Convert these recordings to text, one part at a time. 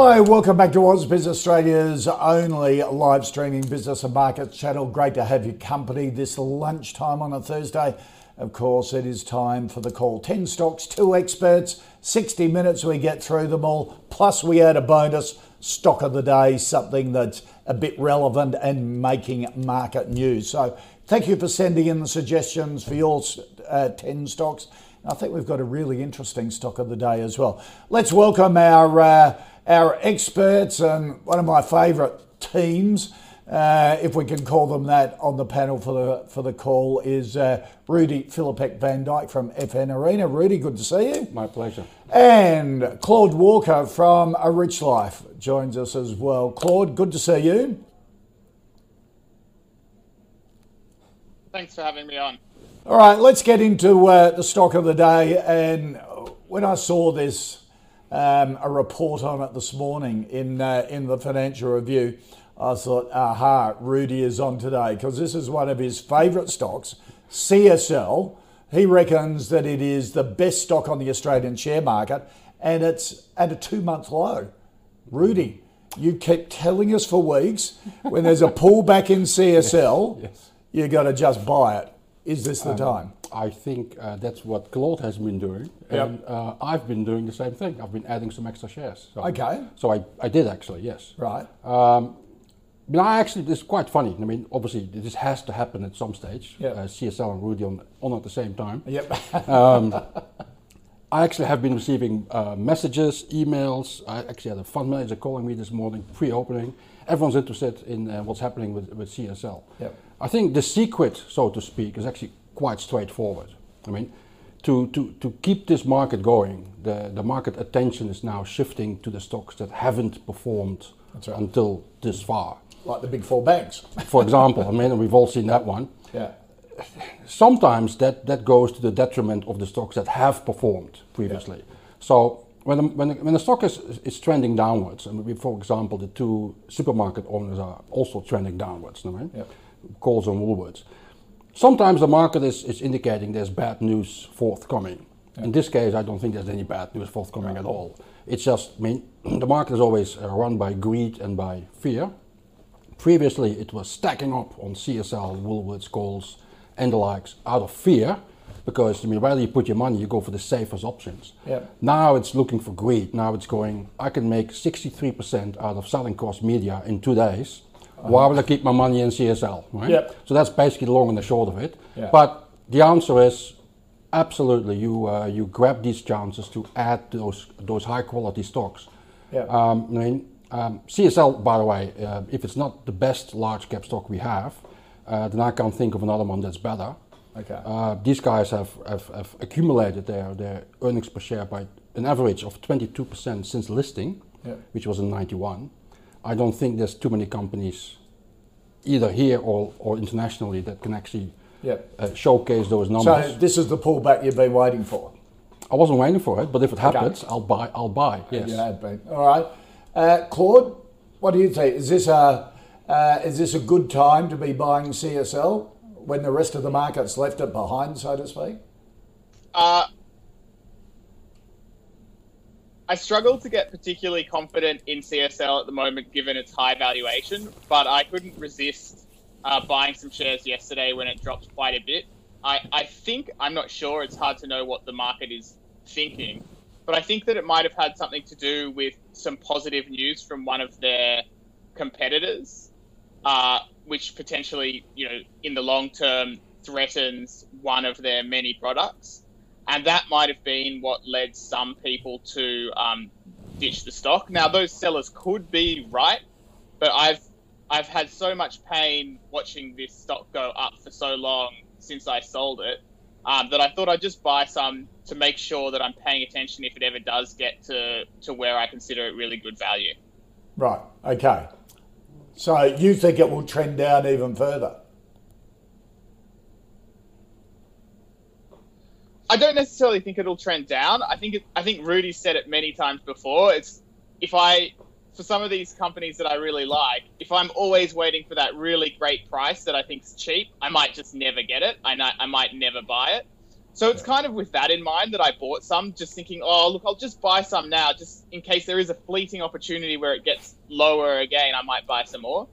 Hello, welcome back to Oz Ausbiz Australia's only live streaming business and markets channel. Great to have your company this lunchtime on a Thursday. Of course, it is time for the call. 10 stocks, two experts, 60 minutes we get through them all. Plus, we add a bonus stock of the day, something that's a bit relevant and making market news. So, thank you for sending in the suggestions for your uh, 10 stocks. I think we've got a really interesting stock of the day as well. Let's welcome our. Uh, our experts and one of my favourite teams, uh, if we can call them that, on the panel for the for the call is uh, Rudi Filapek-Vandyck from FN Arena. Rudi, good to see you. My pleasure. And Claude Walker from A Rich Life joins us as well. Claude, good to see you. Thanks for having me on. All right, let's get into uh, the stock of the day. And when I saw this um, a report on it this morning in uh, in the Financial Review. I thought, aha, Rudi is on today because this is one of his favourite stocks, CSL. He reckons that it is the best stock on the Australian share market and it's at a two month low. Rudi, you kept telling us for weeks when there's a pullback in CSL, yes, yes. you got to just buy it. Is this the um, time? I think uh, that's what Claude has been doing, and yep. uh, I've been doing the same thing. I've been adding some extra shares. So, okay. So I, I did actually, yes. Right. Um, but I actually, this is quite funny. I mean, obviously, this has to happen at some stage. Yep. Uh, CSL and Rudi on, on at the same time. Yep. um, I actually have been receiving uh, messages, emails. I actually had a fund manager calling me this morning, pre-opening. Everyone's interested in uh, what's happening with, with CSL. Yep. I think the secret, so to speak, is actually quite straightforward. I mean, to, to, to keep this market going, the, the market attention is now shifting to the stocks that haven't performed right. until this far. Like the big four banks. For example, I mean, we've all seen that one. Yeah. Sometimes that, that goes to the detriment of the stocks that have performed previously. Yeah. So when, when, the, when the stock is, is trending downwards, and we, for example, the two supermarket owners are also trending downwards, right? Yeah. Coles and Woolworths sometimes the market is, is indicating there's bad news forthcoming. Yeah. In this case, I don't think there's any bad news forthcoming at all. It's just, I mean, the market is always uh, run by greed and by fear. Previously, it was stacking up on CSL, Woolworths, Coles, and the likes out of fear, because I mean, rather you put your money, you go for the safest options. Yeah. Now it's looking for greed. Now it's going, I can make 63% out of Southern Cross Media in two days. Why would I keep my money in CSL? Right? Yep. So that's basically the long and the short of it. Yeah. But the answer is absolutely. You uh, you grab these chances to add those those high quality stocks. Yeah. Um, I mean, um, CSL, by the way, uh, if it's not the best large cap stock we have, uh, then I can't think of another one that's better. Okay. Uh, these guys have, have, have, accumulated their, their earnings per share by an average of 22% since listing, yeah. which was in 91. I don't think there's too many companies, either here or, or internationally, that can actually yep. uh, showcase those numbers. So this is the pullback you've been waiting for. I wasn't waiting for it, but if it happens, okay. I'll buy. I'll buy. Yes. You have been. All right, uh, Claude. What do you think? Is this a uh, is this a good time to be buying CSL when the rest of the market's left it behind, so to speak? Uh, I struggle to get particularly confident in CSL at the moment, given its high valuation. But I couldn't resist uh, buying some shares yesterday when it dropped quite a bit. I, I think I'm not sure. It's hard to know what the market is thinking, but I think that it might have had something to do with some positive news from one of their competitors, uh, which potentially, you know, in the long term threatens one of their many products and that might have been what led some people to um, ditch the stock. Now, those sellers could be right, but I've I've had so much pain watching this stock go up for so long since I sold it um, that I thought I'd just buy some to make sure that I'm paying attention if it ever does get to, to where I consider it really good value. Right. Okay. So you think it will trend down even further? I don't necessarily think it'll trend down. I think it, I think Rudi said it many times before. It's if I for some of these companies that I really like, if I'm always waiting for that really great price that I think is cheap, I might just never get it. I I might never buy it. So it's kind of with that in mind that I bought some, just thinking, oh look, I'll just buy some now, just in case there is a fleeting opportunity where it gets lower again. I might buy some more.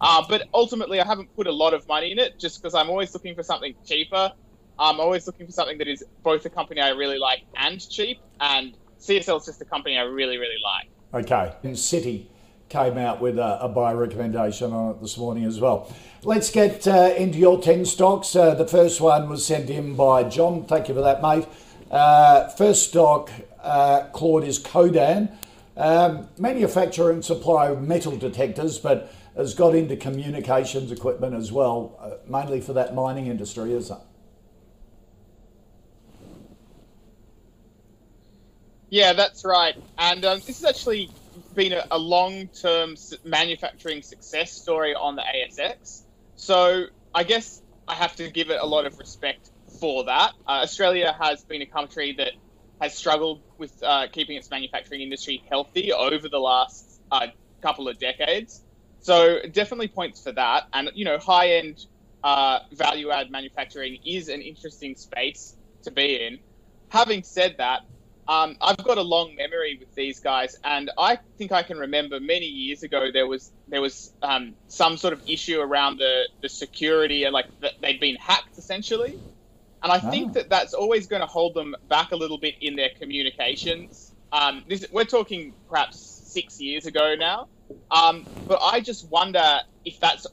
Uh, but ultimately, I haven't put a lot of money in it, just because I'm always looking for something cheaper. I'm always looking for something that is both a company I really like and cheap. And CSL is just a company I really, really like. Okay. And Citi came out with a, a buy recommendation on it this morning as well. Let's get uh, into your 10 stocks. Uh, the first one was sent in by John. Thank you for that, mate. Uh, first stock, uh, Claude, is Codan. Um, manufacturer and supplier of metal detectors, but has got into communications equipment as well, uh, mainly for that mining industry, isn't it? Yeah, that's right. And um, this has actually been a, a long-term manufacturing success story on the ASX. So I guess I have to give it a lot of respect for that. Uh, Australia has been a country that has struggled with uh, keeping its manufacturing industry healthy over the last uh, couple of decades. So definitely points for that. And you know, high-end uh, value-add manufacturing is an interesting space to be in. Having said that, um, I've got a long memory with these guys, and I think I can remember many years ago there was there was um, some sort of issue around the, the security and like they'd been hacked essentially, and I oh. think that that's always going to hold them back a little bit in their communications. Um, this, we're talking perhaps six years ago now, um, but I just wonder if that's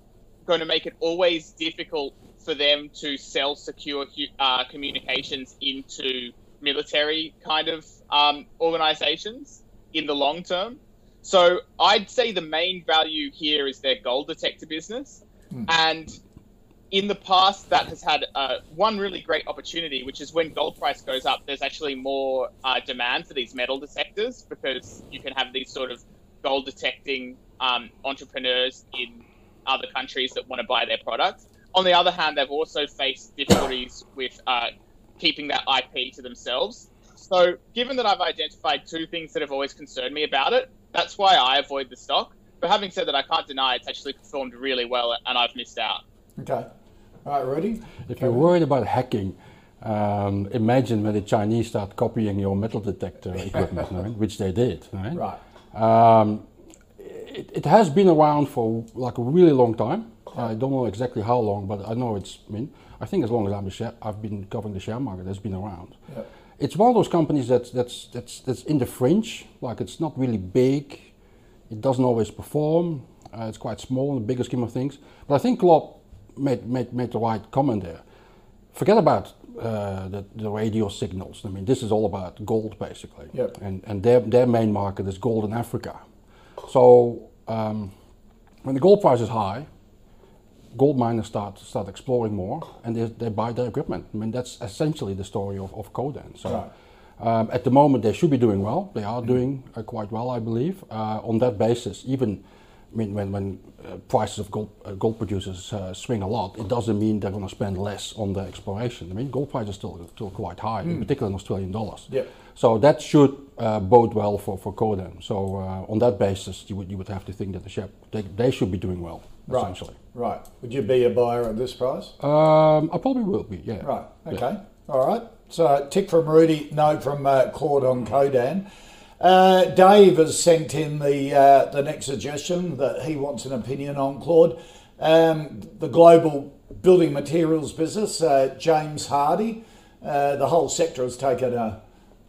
going to make it always difficult for them to sell secure uh, communications into military kind of um, organizations in the long term. So I'd say the main value here is their gold detector business. Mm. And in the past, that has had uh, one really great opportunity, which is when gold price goes up, there's actually more uh, demand for these metal detectors because you can have these sort of gold detecting um, entrepreneurs in other countries that want to buy their products. On the other hand, they've also faced difficulties with uh, keeping that IP to themselves. So, given that I've identified two things that have always concerned me about it, that's why I avoid the stock. But having said that, I can't deny it's actually performed really well and I've missed out. Okay. All right, Rudi? If you're worried about hacking, um, imagine when the Chinese start copying your metal detector equipment, right? which they did. Right. right. Um, it, it, has been around for like a really long time. I don't know exactly how long, but I know it's. I mean, I think as long as I'm a share, I've been covering the share market, it's been around. Yeah. It's one of those companies that's that's that's that's in the fringe. Like it's not really big. It doesn't always perform. Uh, it's quite small in the bigger scheme of things. But I think Claude made made made the right comment there. Forget about uh, the, the radio signals. I mean, this is all about gold basically. Yep. And and their their main market is gold in Africa. So um, when the gold price is high, gold miners start start exploring more and they, they buy their equipment. I mean, that's essentially the story of, of Codan. So right. um, at the moment, they should be doing well. They are doing uh, quite well, I believe. Uh, on that basis, even I mean, when, when uh, prices of gold, uh, gold producers uh, swing a lot, it doesn't mean they're going to spend less on their exploration. I mean, gold prices are still, still quite high, mm. in particular in Australian dollars. Yeah. So that should uh, bode well for, for Codan. So on that basis, you would, you would have to think that the share, they, they should be doing well right. essentially. Right. Would you be a buyer at this price? Um, I probably will be. Yeah. Right. Okay. Yeah. All right. So tick from Rudi, no from uh, Claude on Codan. Uh, Dave has sent in the uh, the next suggestion that he wants an opinion on Claude. Um, the global building materials business, uh, James Hardie, Uh, the whole sector has taken a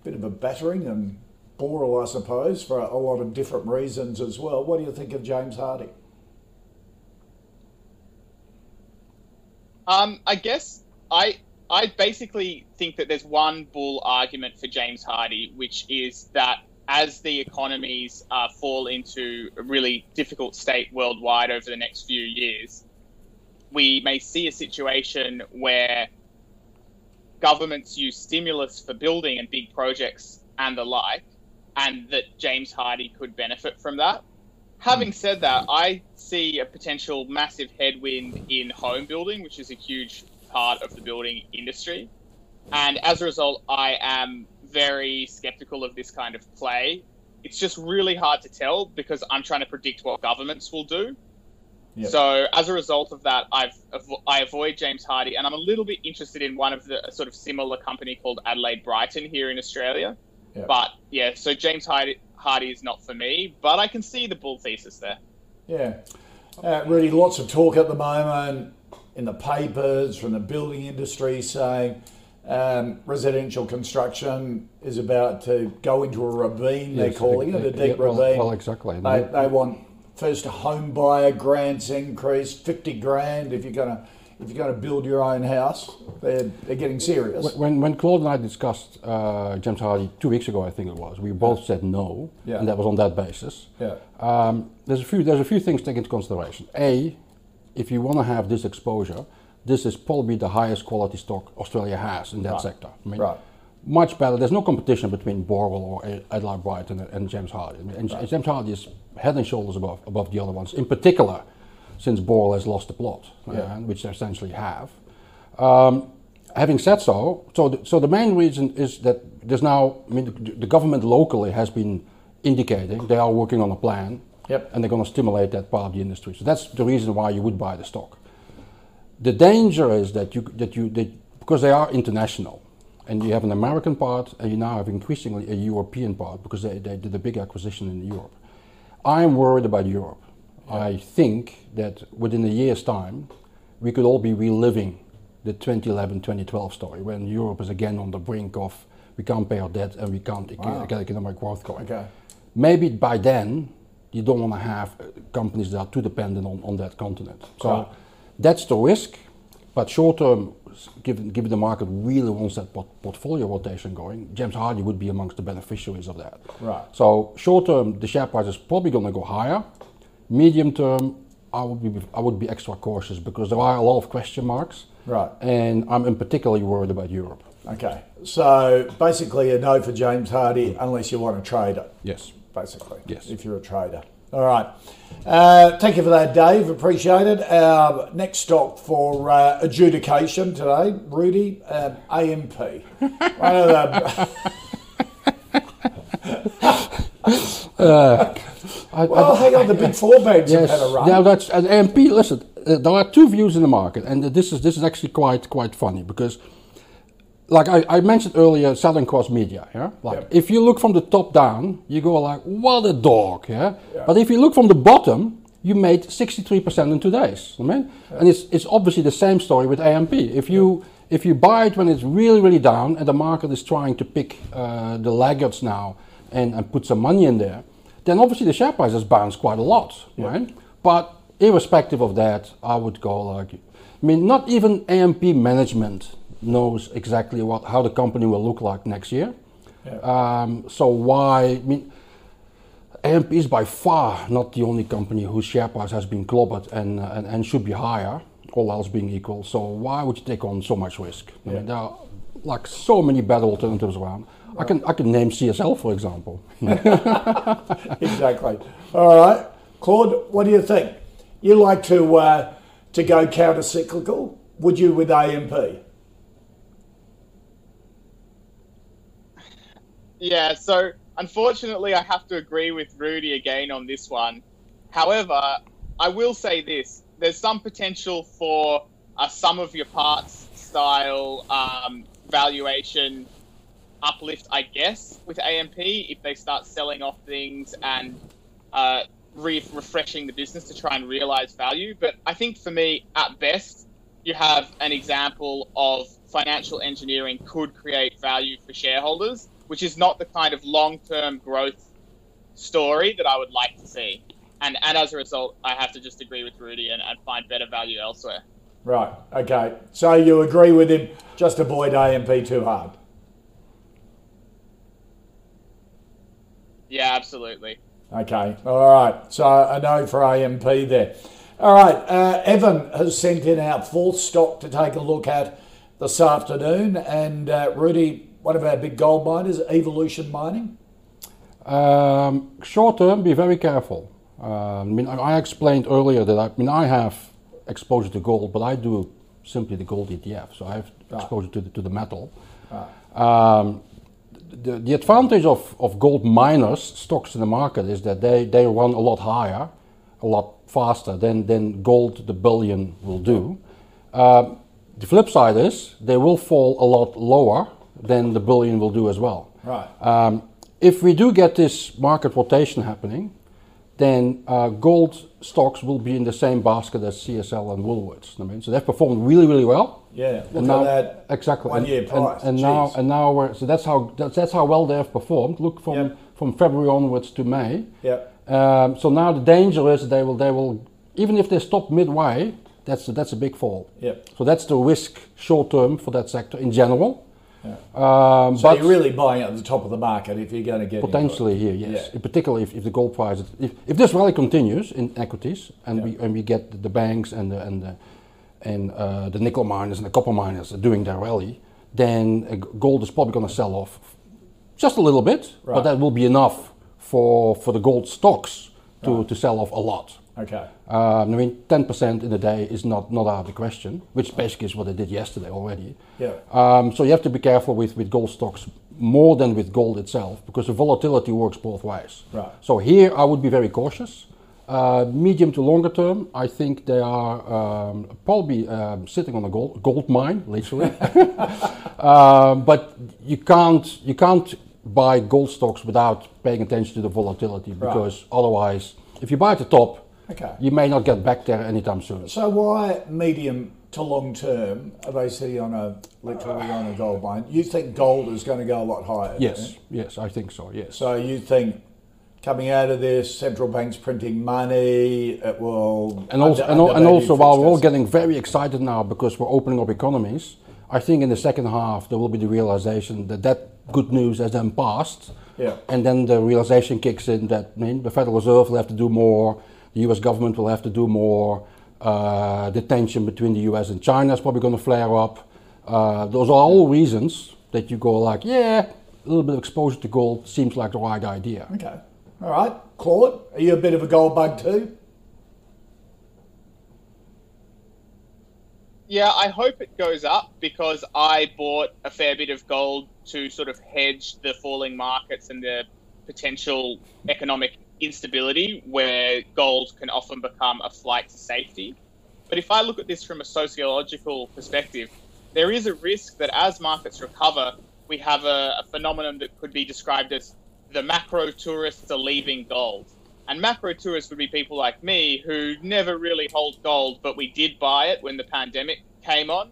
bit of a battering and boral, I suppose, for a, lot of different reasons as well. What do you think of James Hardie? Um, I guess I I basically think that there's one bull argument for James Hardie, which is that as the economies uh, fall into a really difficult state worldwide over the next few years, we may see a situation where governments use stimulus for building and big projects and the like, and that James Hardie could benefit from that. Having hmm. said that, I see a potential massive headwind in home building, which is a huge part of the building industry. And as a result, I am very skeptical of this kind of play. It's just really hard to tell because I'm trying to predict what governments will do. Yep. So as a result of that, I've I avoid James Hardie, and I'm a little bit interested in one of the a sort of similar company called Adelaide Brighton here in Australia. Yep. But yeah, so James Hardie, Hardie is not for me, but I can see the bull thesis there. Yeah. Uh, Rudi, lots of talk at the moment in the papers from the building industry saying um, residential construction is about to go into a ravine, they're calling it, a deep yeah, well- ravine. well, exactly. They, they want first home buyer grants increased, 50 grand if you're going to if you're going to build your own house. They're, they're getting serious. When, when Claude and I discussed uh, James Hardie two weeks ago, I think it was, we both said no, Yeah. and that was on that basis. Yeah. Um, there's a few there's a few things to take into consideration. A, if you want to have this exposure, this is probably the highest quality stock Australia has in that Right. sector. I mean, Right. Much better. There's no competition between Boral or Adelaide Brighton and, and James Hardie. I mean, and James Hardie is head and shoulders above above the other ones. In particular, since Boral has lost the plot, uh, Yeah. which they essentially have. Um, having said so, so the, so the main reason is that there's now, I mean, the, the government locally has been indicating they are working on a plan, Yep. and they're going to stimulate that part of the industry. So that's the reason why you would buy the stock. The danger is that you that you that because they are international, and you have an American part, and you now have increasingly a European part because they, they did a big acquisition in Europe. I'm worried about Europe. I think that within a year's time, we could all be reliving the 2011 2012 story when Europe is again on the brink of we can't pay our debt and we can't Wow. get economic growth going. Okay. Maybe by then, you don't want to have uh, companies that are too dependent on, on that continent. So Right. that's the risk. But short term, given, given the market really wants that port- portfolio rotation going, James Hardie would be amongst the beneficiaries of that. Right. So short term, the share price is probably going to go higher. Medium term, I would be I would be extra cautious because there are a lot of question marks. Right. And I'm in particularly worried about Europe. Okay. So basically, a no for James Hardie unless you want to trade it. Yes. basically. Yes. If you're a trader. All right. Uh, thank you for that, Dave. Appreciate it. Our next stock for uh, adjudication today, Rudi, um, AMP. One of the, I, well, hang on, the big four banks have had a run. Yeah, that's and AMP. Listen, uh, there are two views in the market, and this is this is actually quite quite funny because, like I, I mentioned earlier, Southern cross media. Yeah, like Yep. if you look from the top down, you go like, what a dog. Yeah, Yeah. but if you look from the bottom, you made sixty three percent in two days. I mean, and it's it's obviously the same story with AMP. If you if you buy it when it's really really down and the market is trying to pick uh, the laggards now and, and put some money in there, then obviously the share price has bounced quite a lot, right? But irrespective of that, I would go like, I mean, not even AMP management knows exactly what how the company will look like next year. Um, so why? I mean, AMP is by far not the only company whose share price has been clobbered and, and, and should be higher, all else being equal. So why would you take on so much risk? I mean, there are like so many better alternatives around. I can I can name CSL for example. exactly. All right, Claude, what do you think? You like to uh, to go counter cyclical? Would you with AMP? Yeah, so unfortunately, I have to agree with Rudi again on this one. However, I will say this there's some potential for a sum of your parts style um, valuation uplift, I guess, with AMP if they start selling off things and uh, re- refreshing the business to try and realize value. But I think for me, at best, you have an example of financial engineering could create value for shareholders, which is not the kind of long term growth story that I would like to see. And, and as a result, I have to just agree with Rudi and, and find better value elsewhere. Right. Okay. So you agree with him? Just avoid AMP too hard. Yeah, absolutely. Okay, all right. So a no for AMP there. All right, uh, Evan has sent in our fourth stock to take a look at this afternoon. And uh, Rudi, one of our big gold miners, Evolution Mining. Um, short term, be very careful. Uh, I mean, I explained earlier that I, I, mean I have exposure to gold, but I do simply the gold ETF, so I have right. exposure to the, to the metal. Right. Um, the, the advantage of, of gold miners stocks in the market is that they, they run a lot higher, a lot faster than, than gold the bullion will do. Um, the flip side is they will fall a lot lower than the bullion will do as well. Right. Um, if we do get this market rotation happening, then uh, gold stocks will be in the same basket as CSL and Woolworths. I mean, so they've performed really, really well. Yeah, look and now, that exactly. One year price. And, and now, and now, we're, so that's how that's, that's how well they've performed. Look from yep. from February onwards to May. Yeah. Um, so now the danger is they will they will even if they stop midway, that's a, that's a big fall. Yep. So that's the risk short term for that sector in general. Yeah. Um, so you're really buying at the top of the market if you're going to get potentially here, yes. Yeah. Particularly if, if the gold price, if, if this rally continues in equities and yeah. we and we get the banks and the and the and uh, the nickel miners and the copper miners are doing their rally, then gold is probably going to sell off just a little bit, right. but that will be enough for for the gold stocks to, right. to sell off a lot. Okay. Um, I mean, 10% in a day is not, not out of the question, which basically is what they did yesterday already. Yeah. Um, so you have to be careful with, with gold stocks more than with gold itself because the volatility works both ways. Right. So here I would be very cautious. Uh, medium to longer term, I think they are um, probably um, sitting on a gold, gold mine, literally. um, but you can't you can't buy gold stocks without paying attention to the volatility because right. otherwise, if you buy at the top, Okay. You may not get back there anytime soon. So why medium to long term are they sitting on a literally on a gold mine? You think gold is going to go a lot higher? Yes, yes, I think so. Yes. So you think coming out of this, central banks printing money, it will. And also, under, and, and also while we're all getting very excited now because we're opening up economies, I think in the second half there will be the realization that that good news has then passed. Yeah. And then the realization kicks in that I mean, the Federal Reserve will have to do more the US government will have to do more. Uh, the tension between the US and China is probably going to flare up. Uh, those are all reasons that you go like, yeah, a little bit of exposure to gold seems like the right idea. Okay. All right. Claude, are you a bit of a gold bug too? Yeah, I hope it goes up because I bought a fair bit of gold to sort of hedge the falling markets and the potential economic instability where gold can often become a flight to safety. But if I look at this from a sociological perspective, there is a risk that as markets recover, we have a, a phenomenon that could be described as the macro tourists are leaving gold. And macro tourists would be people like me who never really hold gold, but we did buy it when the pandemic came on.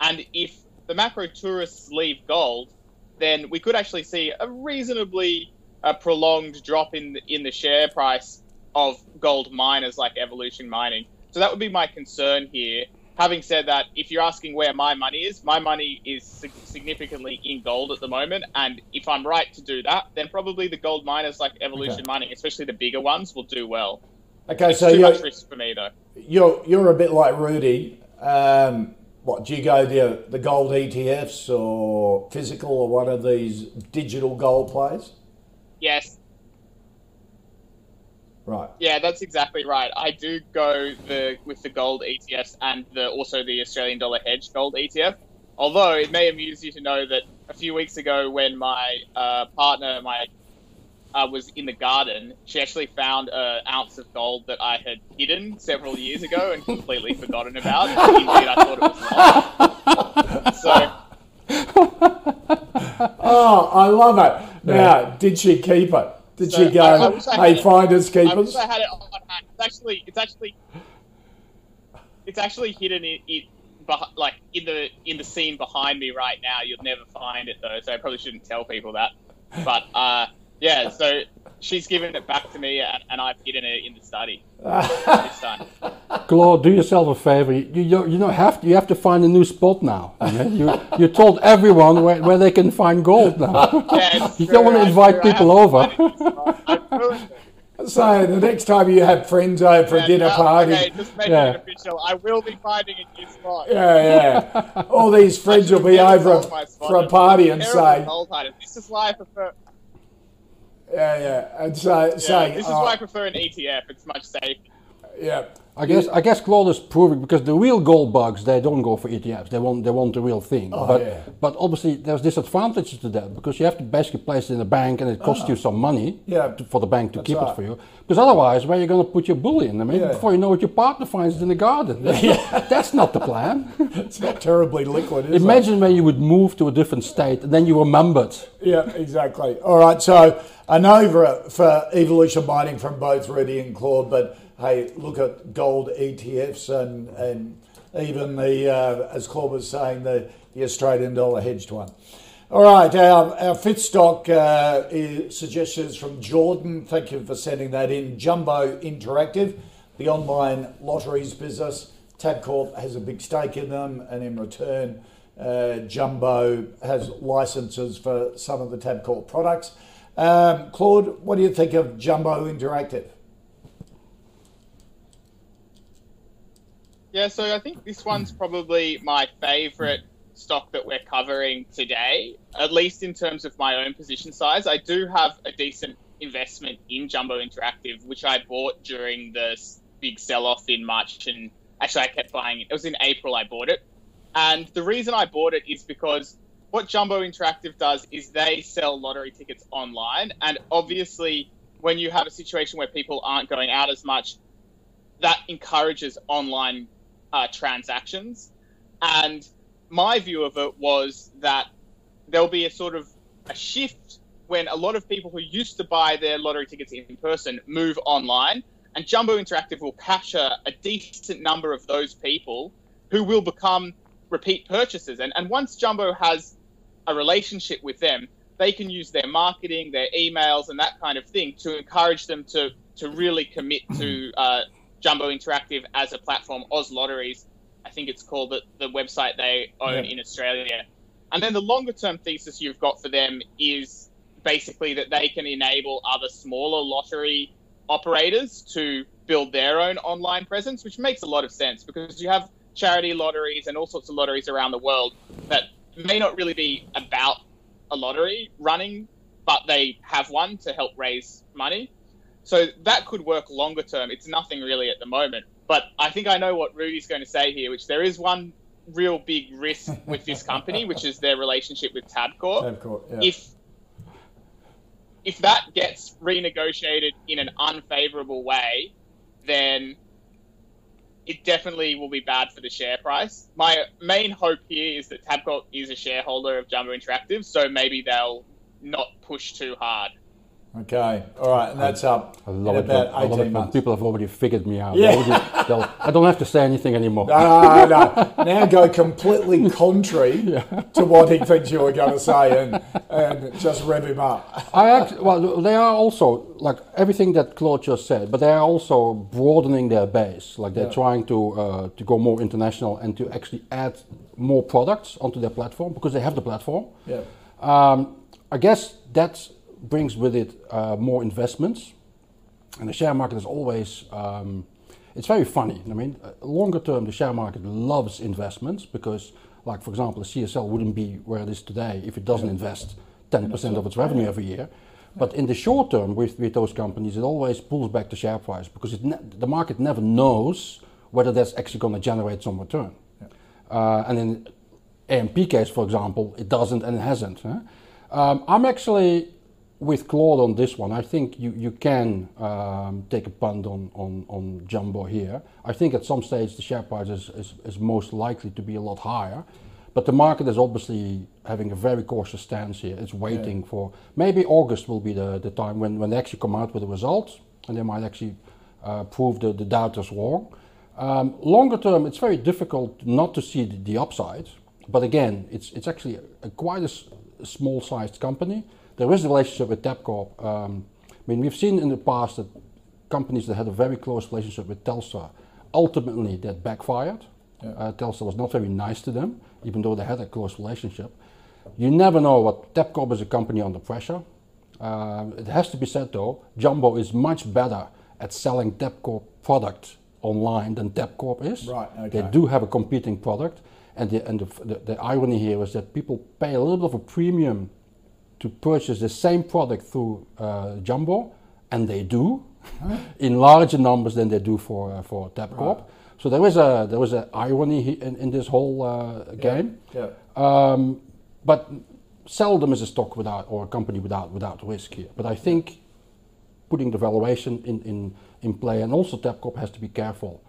And if the macro tourists leave gold, then we could actually see a reasonably a prolonged drop in the, in the share price of gold miners like Evolution Mining. So that would be my concern here. Having said that, if you're asking where my money is, my money is significantly in gold at the moment. And if I'm right to do that, then probably the gold miners like Evolution okay. Mining, especially the bigger ones, will do well. Okay, it's so too much risk for me though. You're you're a bit like Rudi. Um, what do you go the the gold ETFs or physical or one of these digital gold plays? Yes. Right. Yeah, that's exactly right. I do go the with the gold ETFs and the also the Australian dollar hedge gold ETF. Although it may amuse you to know that a few weeks ago, when my uh, partner, my uh, was in the garden, she actually found an ounce of gold that I had hidden several years ago and completely forgotten about. Indeed, I thought it was lost. So. oh, I love it. Now, did she keep it? Did so she go? I, I hey, finders keepers. I wish I had it on hand. It's actually, it's actually, it's actually hidden in, it, like in the in the scene behind me right now. You'll never find it though, so I probably shouldn't tell people that. But uh, yeah, so she's given it back to me, and, and I've hidden it in the study this time. Claude, do yourself a favor. You, you, you know have to, you have to find a new spot now. okay? You you told everyone where, where they can find gold now. Yeah, You true, don't want to invite true, people over. to find it. I ruined it. So the next time you have friends over for a dinner well, party, Okay, just make Yeah. it official. I will be finding a new spot. yeah, yeah, all these friends will be over sold my spot. for a party and say. This is why I yeah, yeah, and say, Yeah, this is oh, why I prefer an ETF. It's much safer. Yeah, I guess I guess Claude is proving because the real gold bugs they don't go for ETFs. They want they want the real thing. Oh, but yeah. but obviously there's disadvantages to that because you have to basically place it in a bank and it costs you some money Ah. Yeah. to, for the bank to That's keep right. it for you. Because otherwise, where are you going to put your bullion? I mean, Yeah. before you know it, your partner finds it in the garden. That's not the plan. it's not terribly liquid, is it? Imagine when you would move to a different state and then you remembered. Yeah, exactly. All right, so an over for evolution mining from both Rudi and Claude, but hey, look at gold ETFs and and even the uh, as Claude was saying the the Australian dollar hedged one. All right, our, our fifth stock uh, is suggestions from Jordan. Thank you for sending that in. Jumbo Interactive, the online lotteries business. Tabcorp has a big stake in them, and in return, uh, Jumbo has licenses for some of the Tabcorp products. Um, Claude, what do you think of Jumbo Interactive? Yeah, so I think this one's hmm. probably my favorite stock that we're covering today, at least in terms of my own position size. I do have a decent investment in Jumbo Interactive, which I bought during the big sell off in March. And actually, I kept buying it. It was in April I bought it. And the reason I bought it is because what Jumbo Interactive does is they sell lottery tickets online. And obviously, when you have a situation where people aren't going out as much, that encourages online uh, transactions. And my view of it was that there'll be a sort of a shift when a lot of people who used to buy their lottery tickets in person move online, and Jumbo Interactive will capture a decent number of those people who will become repeat purchasers. And, and once Jumbo has a relationship with them, they can use their marketing, their emails, and that kind of thing to encourage them to, to really commit to uh, Jumbo Interactive as a platform, Oz Lotteries. I think it's called the, the website they own Yeah. in Australia. And then the longer term thesis you've got for them is basically that they can enable other smaller lottery operators to build their own online presence, which makes a lot of sense because you have charity lotteries and all sorts of lotteries around the world that may not really be about a lottery running, but they have one to help raise money. So that could work longer term. It's nothing really at the moment. But I think I know what Rudi's going to say here, which there is one real big risk with this company, which is their relationship with Tabcorp. Tabcorp, yeah. If if that gets renegotiated in an unfavorable way, then it definitely will be bad for the share price. My main hope here is that Tabcorp is a shareholder of Jumbo Interactive, so maybe they'll not push too hard. Okay, all right, and that's up I love it. About I love 18 it months. people have already figured me out. Yeah. Already- I don't have to say anything anymore. No, no. Now go completely contrary to what he thinks you were going to say and, and just rev him up. I actually, well, they are also like everything that Claude just said, but they are also broadening their base. Like they're Yeah. trying to uh, to go more international and to actually add more products onto their platform because they have the platform. Yeah. Um, I guess that brings with it uh, more investments, and the share market is always. Um, it's very funny. I mean, uh, longer term, the share market loves investments because, like for example, the CSL wouldn't be where it is today if it doesn't invest 10% of its revenue every year. But in the short term, with, with those companies, it always pulls back the share price because the market never knows whether that's actually going to generate some return. Uh, and in AMP case, for example, it doesn't and it hasn't. huh? Um, I'm actually with Claude on this one. I think you, you can um, take a punt on, on, on Jumbo here. I think at some stage the share price is, is, is most likely to be a lot higher. But the market is obviously having a very cautious stance here. It's waiting for maybe August will be the, the time when, when they actually come out with the results and they might actually uh, prove the, the doubters wrong. Um, longer term, it's very difficult not to see the, the upside. But again, it's, it's actually a, quite a, s- a small sized company. There is a relationship with Tabcorp, um, mean, we've seen in the past that companies that had a very close relationship with Telstra, ultimately that backfired. Yeah. Uh, Telstra was not very nice to them, even though they had a close relationship. You never know what Tabcorp is a company under pressure. Uh, it has to be said though, Jumbo is much better at selling Tabcorp product online than Tabcorp is. Right, Okay. They do have a competing product, and the and the, the, the irony here is that people pay a little bit of a premium to purchase the same product through uh, Jumbo, and they do in larger numbers than they do for uh, for Tabcorp. So there is a there was an irony in, in this whole uh, game. Yeah. Um, but seldom is a stock without or a company without without risk here. But I think putting the valuation in, in, in play and also Tabcorp has to be careful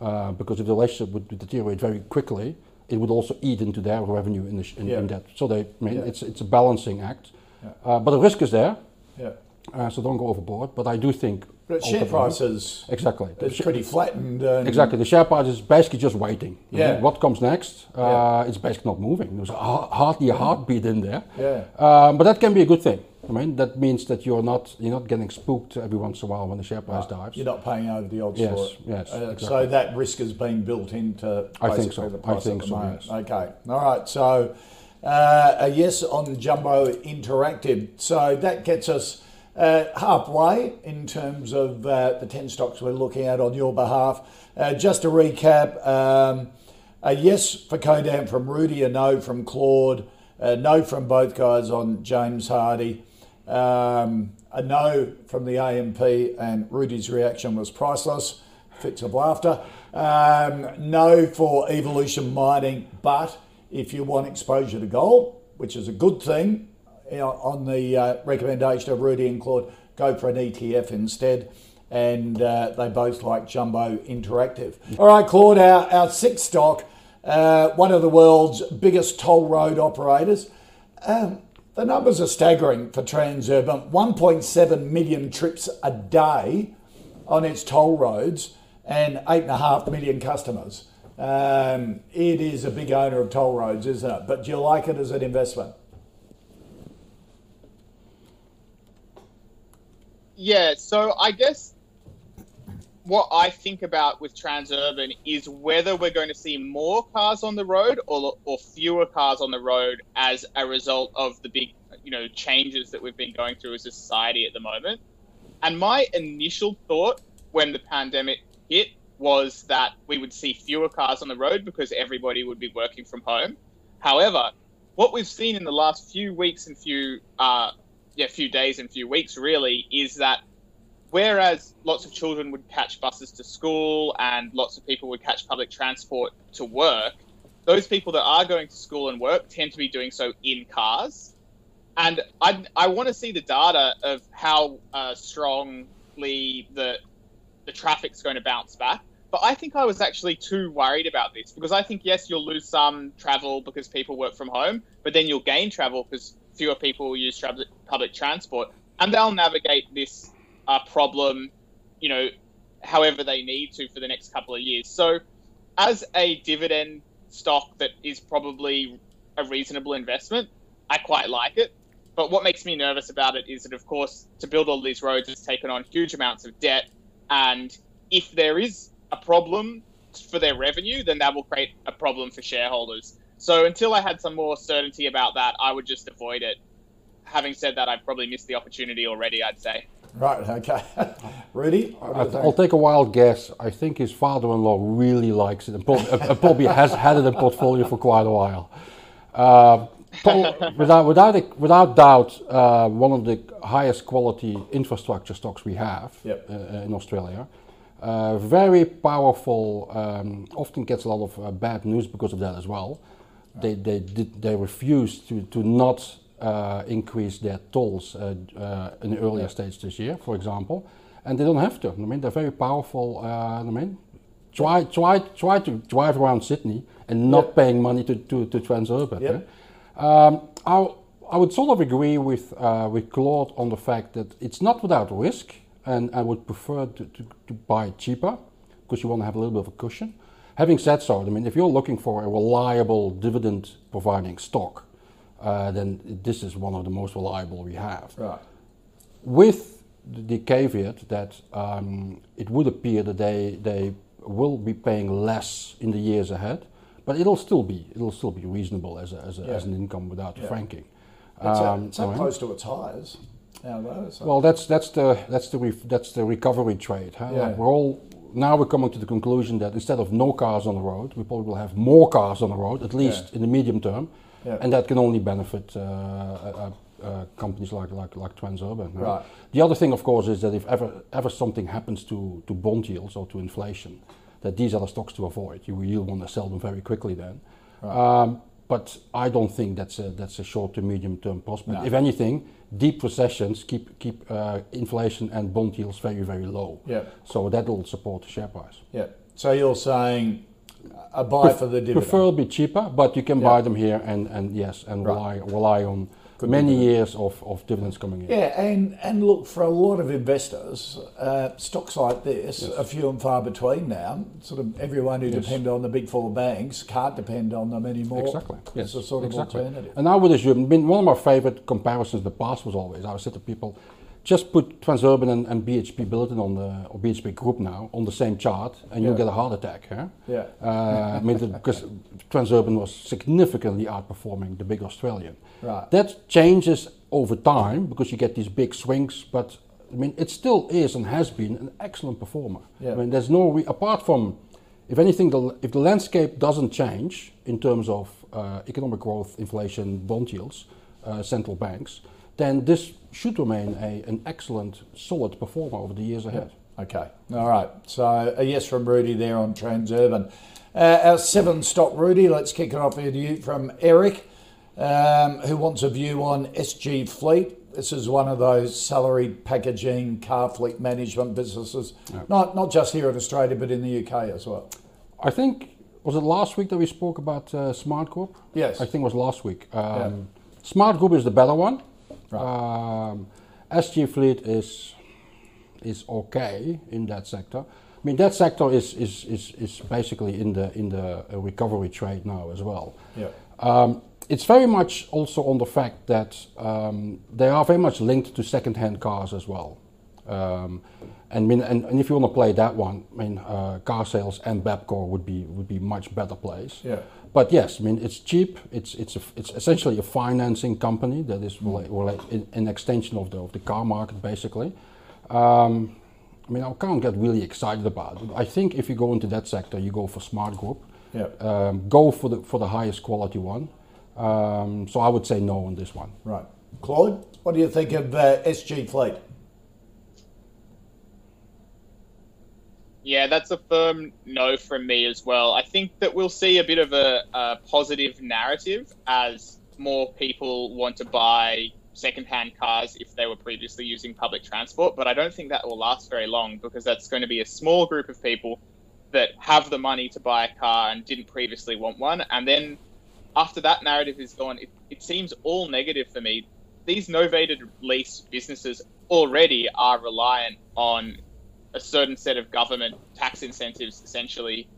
uh, because if the relationship would deteriorate very quickly, it would also eat into their revenue in, the sh- in, Yeah. in that. So they, I mean, Yeah. it's it's a balancing act. Yeah. Uh, but the risk is there, Yeah. uh, so don't go overboard. But I do think But share prices exactly It's pretty flattened. Exactly. The share price is basically just waiting. Yeah. What comes next? Uh. It's basically not moving. There's ha- hardly a heartbeat in there. Yeah. Um, but that can be a good thing. I mean, that means that you're not you're not getting spooked every once in a while when the share price dives. You're not paying over the odds Yes, for it. yes, Uh, So that risk has been built into I think so. the I think at the so, moment. yes. Okay. All right. So uh, a yes on Jumbo Interactive. So that gets us uh, halfway in terms of uh, the 10 stocks we're looking at on your behalf. Uh, just to recap, um, a yes for Codan from Rudi, a no from Claude, a no from both guys on James Hardie. Um, a no from the AMP, and Rudi's reaction was priceless. Fits of laughter. Um, no for Evolution Mining, but if you want exposure to gold, which is a good thing, you know, on the uh, recommendation of Rudi and Claude, go for an ETF instead. And uh, they both like Jumbo Interactive. All right, Claude, our, our sixth stock, uh, one of the world's biggest toll road operators. Um, the numbers are staggering for Transurban 1.7 million trips a day on its toll roads and 8.5 million customers. Um, it is a big owner of toll roads, isn't it? But do you like it as an investment? Yeah, so I guess what I think about with Transurban is whether we're going to see more cars on the road or, or fewer cars on the road as a result of the big, you know, changes that we've been going through as a society at the moment. And my initial thought when the pandemic hit was that we would see fewer cars on the road because everybody would be working from home. However, what we've seen in the last few weeks and few uh, yeah, few days and few weeks really is that whereas lots of children would catch buses to school and lots of people would catch public transport to work, those people that are going to school and work tend to be doing so in cars. And I, I want to see the data of how uh, strongly the the traffic's going to bounce back. But I think I was actually too worried about this because I think yes, you'll lose some travel because people work from home, but then you'll gain travel because fewer people use tra- public transport, and they'll navigate this uh, problem, you know, however they need to for the next couple of years. So, as a dividend stock that is probably a reasonable investment, I quite like it. But what makes me nervous about it is that, of course, to build all these roads, it's taken on huge amounts of debt. And if there is a problem for their revenue, then that will create a problem for shareholders. So until I had some more certainty about that, I would just avoid it. Having said that, I've probably missed the opportunity already, I'd say. Right, okay. Rudi? what do you I- think? I'll take a wild guess. I think his father-in-law really likes it and prob- uh, probably has had it in portfolio for quite a while. Uh, Paul, without, without, a- without doubt, uh, one of the highest quality infrastructure stocks we have Yep. uh, uh, in Australia. Uh, very powerful, um, often gets a lot of uh, bad news because of that as well. They, they, did, they refused to, to not uh, increase their tolls uh, uh, in the earlier stage this year, for example, and they don't have to. I mean, they're very powerful. Uh, I mean, try, try, try to drive around Sydney and not Yep. paying money to, to, to Transurban. Yep. eh? Um, I, I would sort of agree with, uh, with Claude on the fact that it's not without risk, and I would prefer to, to, to buy cheaper because you want to have a little bit of a cushion. Having said so, I mean, if you're looking for a reliable dividend providing stock, uh, then this is one of the most reliable we have Right. with the caveat that um, it would appear that they they will be paying less in the years ahead, but it'll still be it'll still be reasonable as a, as, a, Yeah. as an income without Yeah. franking. It's, Um, up, it's up close to its highs. Well, that's that's the that's the ref, that's the recovery trade. Huh? Yeah. Like we're all now we're coming to the conclusion that instead of no cars on the road, we probably will have more cars on the road, at least in the medium term, Yeah. and that can only benefit uh, uh, uh, companies like like like Transurban. huh? Right. The other thing, of course, is that if ever ever something happens to to bond yields or to inflation, that these are the stocks to avoid. You will want to sell them very quickly then. Um, but I don't think that's a that's a short to medium term prospect. No. If anything, deep recessions keep keep uh, inflation and bond yields very very low. Yeah. So that will support the share price. yeah. So you're saying a buy for the dividend. Preferably cheaper, but you can buy them here and, and yes, and Right. rely rely on Good many dividend. years of, of dividends coming in. Yeah, and, and look, for a lot of investors, uh, stocks like this Yes. are few and far between now. Sort of everyone who Yes. depend on the big four banks can't depend on them anymore. Exactly. It's Yes. a sort of exactly. alternative. And I would assume, mean, one of my favorite comparisons in the past was always I would say to people, just put Transurban and, and BHP Billiton on the or BHP Group now on the same chart, and you'll get a heart attack. Huh? Yeah. Uh, I mean, because Transurban was significantly outperforming the big Australian. Right. That changes over time because you get these big swings, but I mean, it still is and has been an excellent performer. Yeah. I mean, there's no re- apart from, if anything, the, if the landscape doesn't change in terms of uh, economic growth, inflation, bond yields, uh, central banks, then this should remain a, an excellent, solid performer over the years ahead. Okay. All right. So a yes from Rudi there on Transurban. Uh, our seven stock Rudi. Let's kick it off here with you from Eric, um, who wants a view on SG Fleet. This is one of those salary packaging car fleet management businesses, not not just here in Australia but in the UK as well. I think was it last week that we spoke about uh, Smart Group? Yes. I think it was last week. Um, Smart Group is the better one. Right. Um, SG Fleet is is okay in that sector. I mean that sector is is, is, is basically in the in the uh, recovery trade now as well. Yeah. Um, it's very much also on the fact that um, they are very much linked to second-hand cars as well. Um, and, mean, and, and if you want to play that one, I mean, uh, car sales and Bapcor would be would be much better place. Yeah. But yes, I mean, it's cheap. It's it's a, it's essentially a financing company that is an extension of the of the car market, basically. Um, I mean, I can't get really excited about it. I think if you go into that sector, you go for Smart Group. Yeah. Um, go for the for the highest quality one. Um, so I would say no on this one. Right. Claude, what do you think of uh, SG Fleet? Yeah, that's a firm no from me as well. I think that we'll see a bit of a, a positive narrative as more people want to buy second-hand cars if they were previously using public transport, but I don't think that will last very long because that's going to be a small group of people that have the money to buy a car and didn't previously want one, and then after that narrative is gone, it, it seems all negative for me. These novated lease businesses already are reliant on a certain set of government tax incentives, essentially.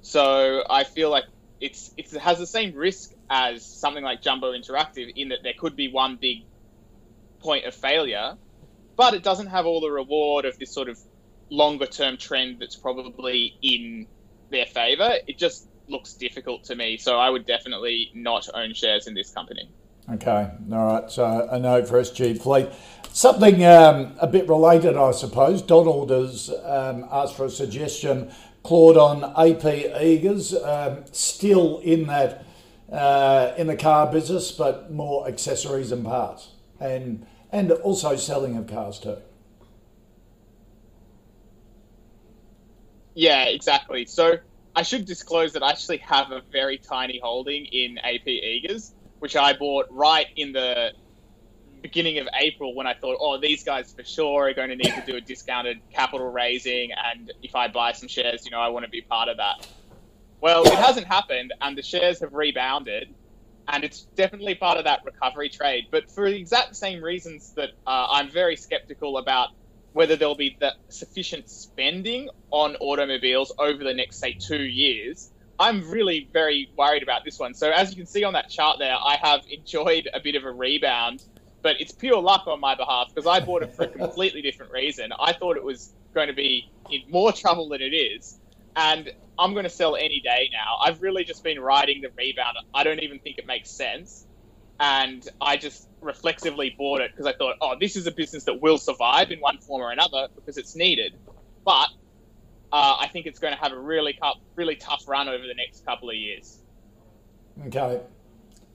So I feel like it's, it's it has the same risk as something like Jumbo Interactive in that there could be one big point of failure, but it doesn't have all the reward of this sort of longer term trend that's probably in their favor. It just looks difficult to me. So I would definitely not own shares in this company. Okay, all right. So a note for SG Fleet. Something um, a bit related, I suppose. Donald has um, asked for a suggestion. Claude on AP Eagers, um, still in that uh, in the car business, but more accessories and parts, and and also selling of cars too. Yeah, exactly. So I should disclose that I actually have a very tiny holding in AP Eagers, which I bought right in the beginning of April when I thought, oh, these guys for sure are going to need to do a discounted capital raising, and if I buy some shares, you know, I want to be part of that. Well, it hasn't happened, and the shares have rebounded, and it's definitely part of that recovery trade. But for the exact same reasons that uh, I'm very skeptical about whether there'll be the sufficient spending on automobiles over the next, say, two years. I'm really very worried about this one. So as you can see on that chart there, I have enjoyed a bit of a rebound but it's pure luck on my behalf because I bought it for a completely different reason. I thought it was going to be in more trouble than it is, and I'm going to sell any day now. I've really just been riding the rebound. I don't even think it makes sense, and I just reflexively bought it because I thought, oh, this is a business that will survive in one form or another because it's needed, but uh, I think it's going to have a really tough, really tough run over the next couple of years. Okay.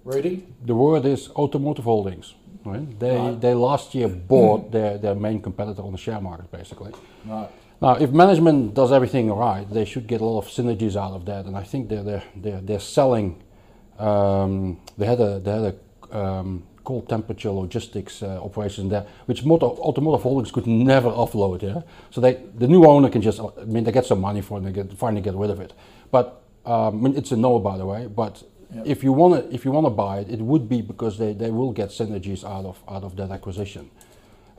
Rudi? The word is automotive holdings. Right? They Right. they last year bought their, their main competitor on the share market basically. Right. Now, if management does everything right, they should get a lot of synergies out of that, and I think they're they're they're, they're selling. Um, they had a they had a um, cold temperature logistics uh, operation there, which motor, automotive holdings could never offload. Yeah, so they the new owner can just I mean they get some money for it and they get finally get rid of it. But um, I mean, it's a no by the way. But Yep. if you want to if you want to buy it, it would be because they, they will get synergies out of out of that acquisition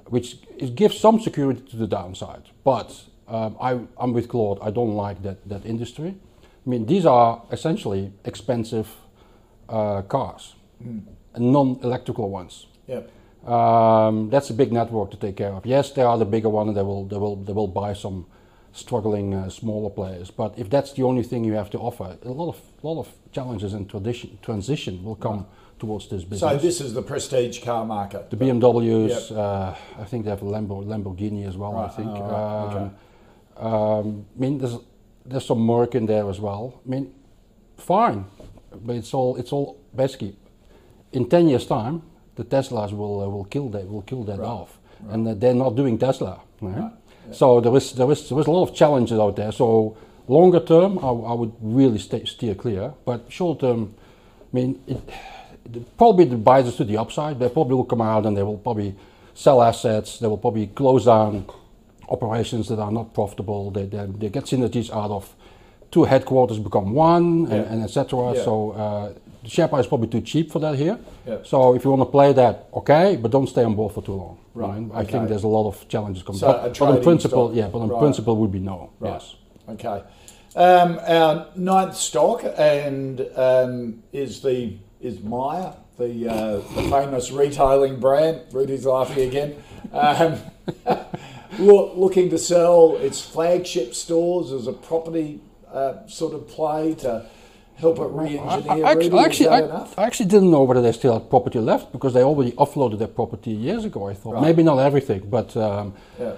which it gives some security to the downside. But um, I, I'm with Claude. I don't like that, that industry. I mean, these are essentially expensive uh, cars, and non-electrical ones. Yep. Um, that's a big network to take care of. Yes, there are the bigger ones. They will they will they will buy some struggling uh, smaller players. But if that's the only thing you have to offer, a lot of lot of challenges and tradition, transition will come towards this business. So this is the prestige car market. The BMWs, uh, I think they have a Lambo, Lamborghini as well. I think. oh, right, um, um, I mean, there's there's some Merc in there as well. I mean, fine, but it's all it's all basically in ten years' time, the Teslas will uh, will kill that will kill that Right, off, and uh, they're not doing Tesla. right? Right, So there is there is there is a lot of challenges out there. So longer term, I, I would really stay, steer clear. But short term, I mean, it, it probably the biases to the upside. They probably will come out and they will probably sell assets. They will probably close down operations that are not profitable. They, they, they get synergies out of two headquarters become one, and, Yeah. and etc. Yeah. So uh, the share price is probably too cheap for that here. Yeah. So if you want to play that, okay, but don't stay on board for too long. Right, I okay. think there's a lot of challenges coming. So but, but in principle, stock. yeah, but in Right. principle would be no. Right. Yes. Okay. Um, our ninth stock and um, is the is Myer, the, uh, the famous retailing brand. Rudi's laughing again. Um, look, looking to sell its flagship stores as a property uh, sort of play to help it re-engineer. I, Rudi, actually, is actually, that I? I actually didn't know whether they still had property left because they already offloaded their property years ago. I thought Right. maybe not everything, but um, Yeah.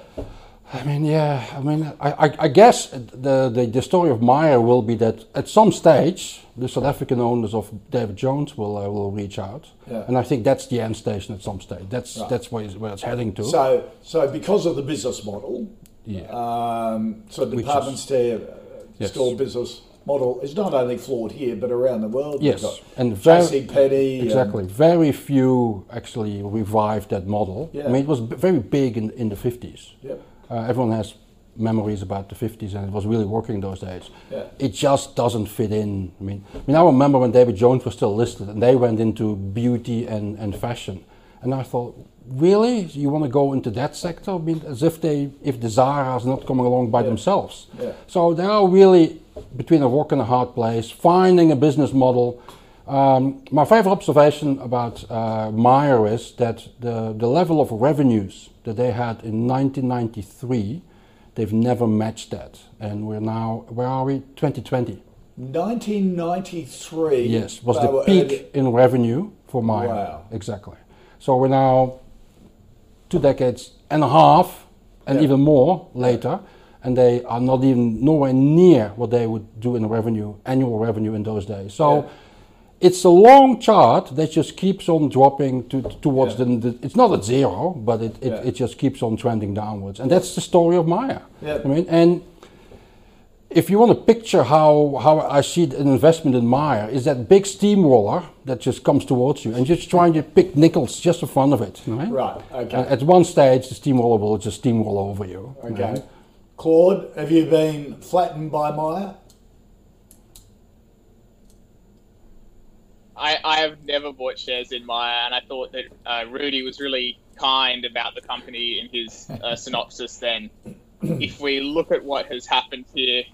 I mean, yeah, I mean, I, I, I guess the, the the story of Myer will be that at some stage the South African owners of David Jones will uh, will reach out, Yeah. and I think that's the end station at some stage. That's Right. that's where it's, where it's heading to. So, so because of the business model, Yeah. um, so department store, uh, Yes. store business model is not only flawed here but around the world. Yes, and very- J.C. Penney. Exactly. Very few actually revived that model. Yeah. I mean, it was b- very big in, in the 50s. Yep. Uh, everyone has memories about the 50s and it was really working those days. Yeah. It just doesn't fit in. I mean, I mean, I remember when David Jones was still listed and they went into beauty and, and fashion. And I thought, really? You want to go into that sector? I mean, as if they, if the Zara's not coming along by Yeah. themselves. Yeah. So they are really between a rock and a hard place, finding a business model. Um, my favorite observation about uh, Myer is that the, the level of revenues that they had in 1993, they've never matched that. And we're now, where are we? 2020. 1993. Yes, was the peak earning- in revenue for Myer. Wow. Exactly. So we're now two decades and a half and Yeah. even more later, and they are not even nowhere near what they would do in revenue, annual revenue in those days. So Yeah. it's a long chart that just keeps on dropping to, towards Yeah. the, the. It's not at zero, but it, it, it just keeps on trending downwards, and that's the story of Myer. Yeah. I mean, and if you want to picture how, how I see an investment in Myer, is that big steamroller that just comes towards you and just trying to pick nickels just for fun of it. Right? Right, okay. And at one stage, the steamroller will just steamroll over you. Okay. right? Claude, have you been flattened by Myer? I, I have never bought shares in Myer, and I thought that uh, Rudi was really kind about the company in his uh, synopsis. Then, if we look at what has happened here,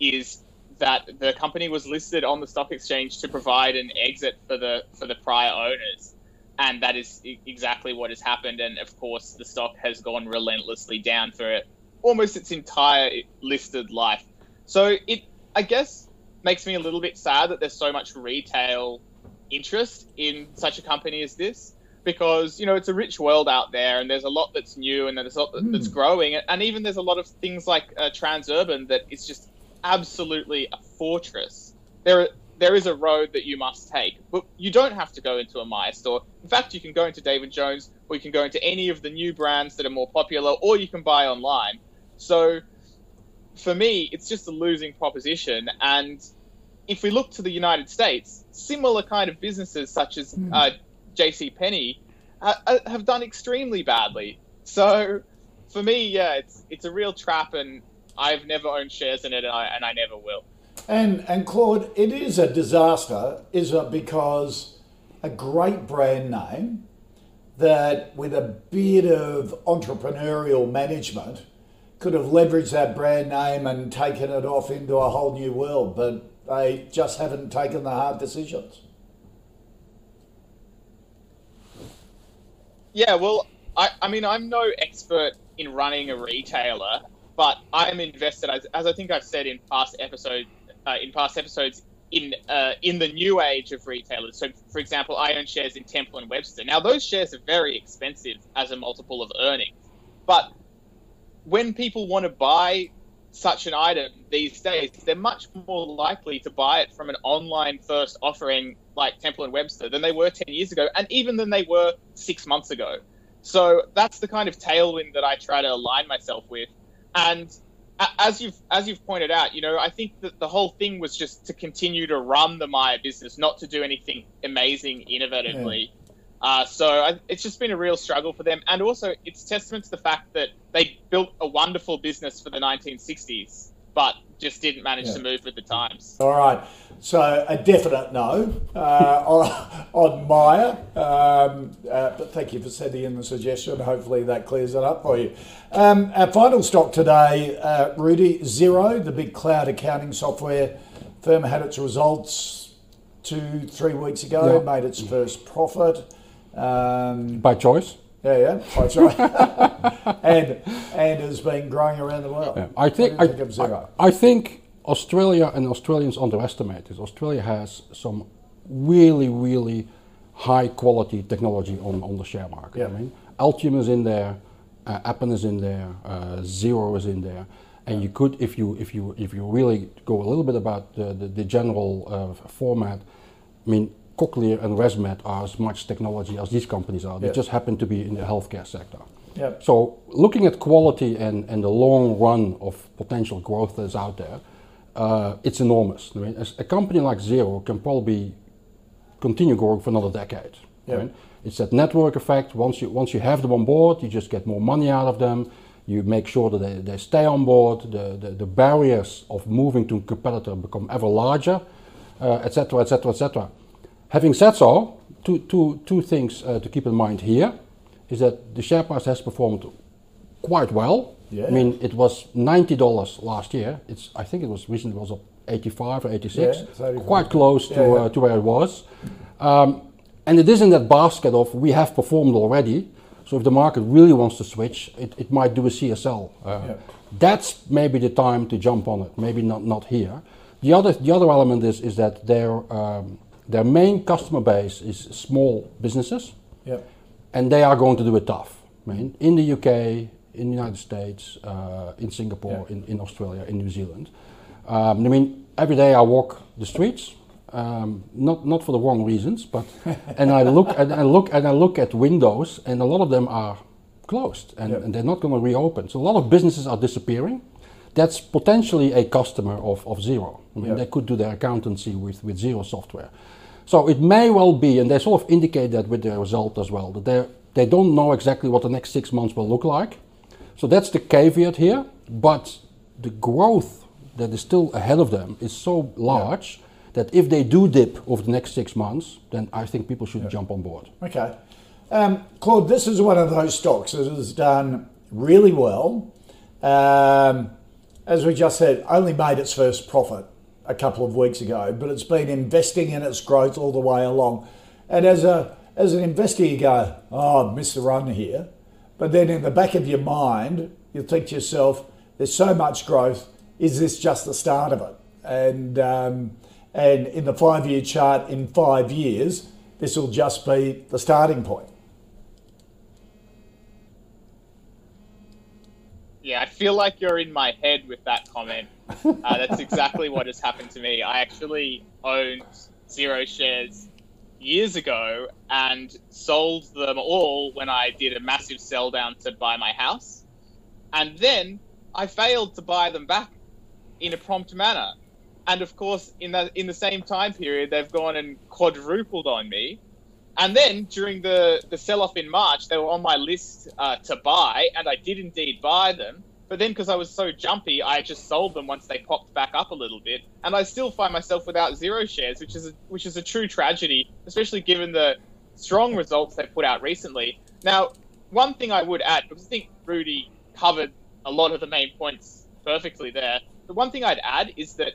is that the company was listed on the stock exchange to provide an exit for the for the prior owners. and that is exactly what has happened. And of course, the stock has gone relentlessly down for almost its entire listed life. So it, I guess, makes me a little bit sad that there's so much retail interest in such a company as this because you know it's a rich world out there and there's a lot that's new and there's a lot that's mm. growing and even there's a lot of things like uh, transurban that is just absolutely a fortress there there is a road that you must take but you don't have to go into a Myer store in fact you can go into David Jones or you can go into any of the new brands that are more popular or you can buy online so for me it's just a losing proposition and if we look to the United States similar kind of businesses such as mm. uh, J.C. Penney uh, have done extremely badly. So for me, yeah, it's it's a real trap, and I've never owned shares in it, and I, and I never will. And and Claude, it is a disaster, is it? Because a great brand name that, with a bit of entrepreneurial management, could have leveraged that brand name and taken it off into a whole new world, but they just haven't taken the hard decisions. Yeah, well, I, I mean, I'm no expert in running a retailer, but I am invested, as, as I think I've said in past episode, uh, in past episodes, in uh, in the new age of retailers. So, for example, I own shares in Temple and Webster. Now, those shares are very expensive as a multiple of earnings, but when people want to buy such an item these days, they're much more likely to buy it from an online first offering like Temple and Webster than they were 10 years ago, and even than they were six months ago. So that's the kind of tailwind that I try to align myself with. And as you've as you've pointed out, you know, I think that the whole thing was just to continue to run the Myer business, not to do anything amazing innovatively. Yeah. Uh, so I, it's just been a real struggle for them, and also it's testament to the fact that they built a wonderful business for the 1960s, but just didn't manage yeah. to move with the times. All right, so a definite no uh, on, on Myer, um, uh, but thank you for sending in the suggestion. Hopefully that clears it up for you. Um, our final stock today, uh, Rudi Xero, the big cloud accounting software firm, had its results two, three weeks ago, yeah. made its first profit. Um, by choice. Yeah, yeah, that's right. and and has been growing around the world. Yeah. I think, I, think I, I, think Australia and Australians underestimate this. Australia has some really, really high quality technology on, on the share market. Yeah. I mean, Altium is in there, uh, Appen is in there, uh, Xero is in there, and you could, if you if you if you really go a little bit about the the, the general uh, format, I mean, Cochlear and ResMed are as much technology as these companies are. They just happen to be in the healthcare sector. Yep. So looking at quality and, and the long run of potential growth that is out there, uh, it's enormous. I mean, a company like Xero can probably continue growing for another decade. Yep. Right? It's that network effect. Once you once you have them on board, you just get more money out of them. You make sure that they, they stay on board. The, the, the barriers of moving to a competitor become ever larger, etc., etc., etc. Having said so, two, two, two things uh, to keep in mind here is that the share price has performed quite well. Yeah. I mean, it was ninety dollars last year. It's I think it was recently was up eighty five or eighty six, yeah, quite close to yeah, uh, to where it was. Um, and it is in that basket of we have performed already. So if the market really wants to switch, it, it might do a CSL. Uh, that's maybe the time to jump on it. Maybe not not here. The other the other element is is that their um, their main customer base is small businesses, yep. and they are going to do it tough. I mean, in the UK, in the United States, uh, in Singapore, in, in Australia, in New Zealand. Um, I mean, every day I walk the streets, um, not not for the wrong reasons, but and I look and I look and I look at windows, and a lot of them are closed, and, yep. and they're not going to reopen. So a lot of businesses are disappearing that's potentially a customer of, of Xero. I mean, they could do their accountancy with, with Xero software. So it may well be, and they sort of indicate that with their result as well, that they they don't know exactly what the next six months will look like. So that's the caveat here. But the growth that is still ahead of them is so large yeah. that if they do dip over the next six months, then I think people should yeah. jump on board. Okay. Um, Claude, this is one of those stocks that has done really well. Um, as we just said, only made its first profit a couple of weeks ago, but it's been investing in its growth all the way along. And as a as an investor, you go, oh, I've missed the run here. But then in the back of your mind, you think to yourself, there's so much growth. Is this just the start of it? And, um, and in the five year chart, in five years, this will just be the starting point. Yeah, I feel like you're in my head with that comment. Uh, that's exactly what has happened to me. I actually owned Xero shares years ago and sold them all when I did a massive sell down to buy my house. And then I failed to buy them back in a prompt manner. And of course, in that in the same time period, they've gone and quadrupled on me. And then during the, the sell off in March, they were on my list uh, to buy, and I did indeed buy them. But then, because I was so jumpy, I just sold them once they popped back up a little bit, and I still find myself without Xero shares, which is a, which is a true tragedy, especially given the strong results they put out recently. Now, one thing I would add, because I think Rudi covered a lot of the main points perfectly there. The one thing I'd add is that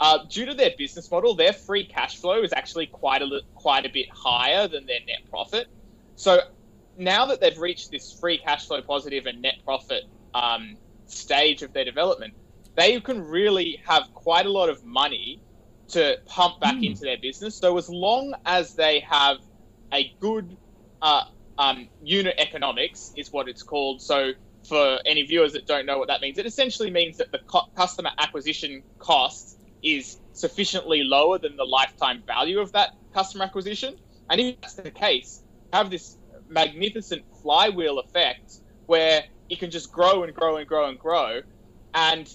uh, due to their business model, their free cash flow is actually quite a quite a bit higher than their net profit. So now that they've reached this free cash flow positive and net profit um, stage of their development, they can really have quite a lot of money to pump back mm. into their business. So as long as they have a good uh, um, unit economics, is what it's called. So for any viewers that don't know what that means, it essentially means that the co- customer acquisition cost is sufficiently lower than the lifetime value of that customer acquisition. And if that's the case, have this magnificent flywheel effect where it can just grow and grow and grow and grow. And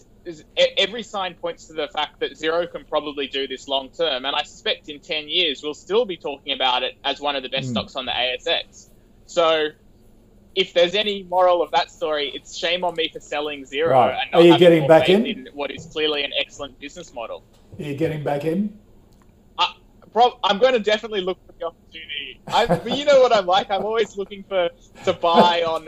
every sign points to the fact that Xero can probably do this long term. And I suspect in 10 years, we'll still be talking about it as one of the best mm. stocks on the ASX. So if there's any moral of that story, it's shame on me for selling Xero. Right. Are you getting back in? in? What is clearly an excellent business model. Are you getting back in? I, I'm going to definitely look for the opportunity. I, but you know what I'm like. I'm always looking for to buy on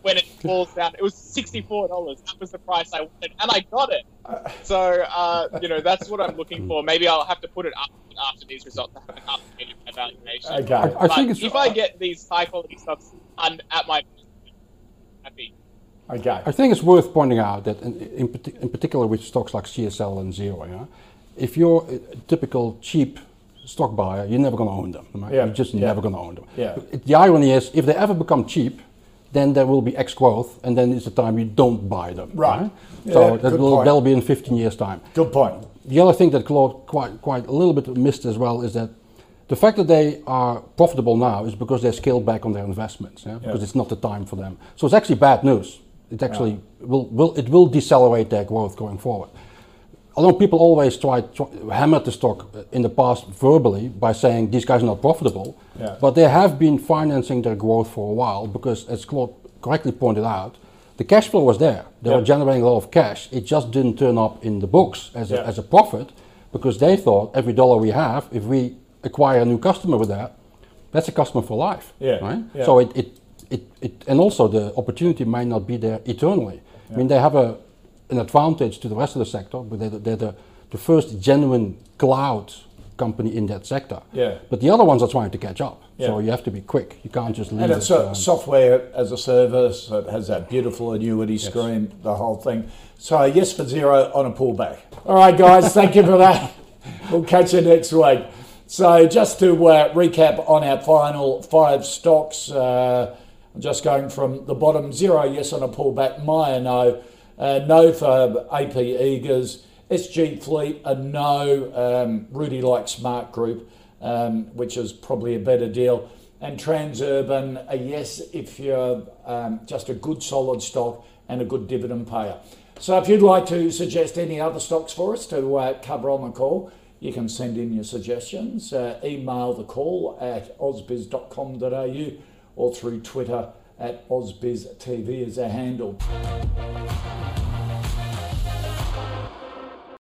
when it falls down. It was sixty-four dollars. That was the price I wanted, and I got it. So uh, you know that's what I'm looking for. Maybe I'll have to put it up after these results. I have an updated evaluation. Okay. I, I think if I get these high-quality stocks and at my happy. Okay. I think it's worth pointing out that in, in, in particular with stocks like CSL and Xero, yeah, if you're a typical cheap stock buyer, you're never going to own them. Right? Yeah. You're just yeah. never going to own them. Yeah. The irony is, if they ever become cheap, then there will be X growth, and then it's the time you don't buy them. Right. right? Yeah, so that will point. that'll be in 15 years' time. Good point. The other thing that Claude quite quite a little bit missed as well is that the fact that they are profitable now is because they scaled back on their investments, yeah? because yeah. it's not the time for them. So it's actually bad news. It actually yeah. will, will it will decelerate their growth going forward. Although people always try, to hammer the stock in the past verbally by saying these guys are not profitable, but they have been financing their growth for a while because, as Claude correctly pointed out, the cash flow was there. They were generating a lot of cash. It just didn't turn up in the books as, a, as a profit because they thought every dollar we have, if we acquire a new customer with that, that's a customer for life. Yeah. Right? Yeah. So it, it, it, it, and also the opportunity might not be there eternally. Yeah. I mean, they have a, an advantage to the rest of the sector, but they're, they're the, the first genuine cloud company in that sector. Yeah. But the other ones are trying to catch up. Yeah. So you have to be quick. You can't just leave and it's it. Um, software as a service. It has that beautiful annuity yes. screen, the whole thing. So yes for Xero on a pullback. All right, guys. thank you for that. We'll catch you next week. So just to uh, recap on our final five stocks, uh, I'm just going from the bottom, Xero yes on a pullback, Myer no, uh, no for AP Eagers, SG Fleet a no, um, Rudi like Smart Group, um, which is probably a better deal, and Transurban a yes if you're um, just a good solid stock and a good dividend payer. So if you'd like to suggest any other stocks for us to uh, cover on the call, you can send in your suggestions, uh, email the call at ausbiz.com.au or through Twitter at ausbiztv as a handle.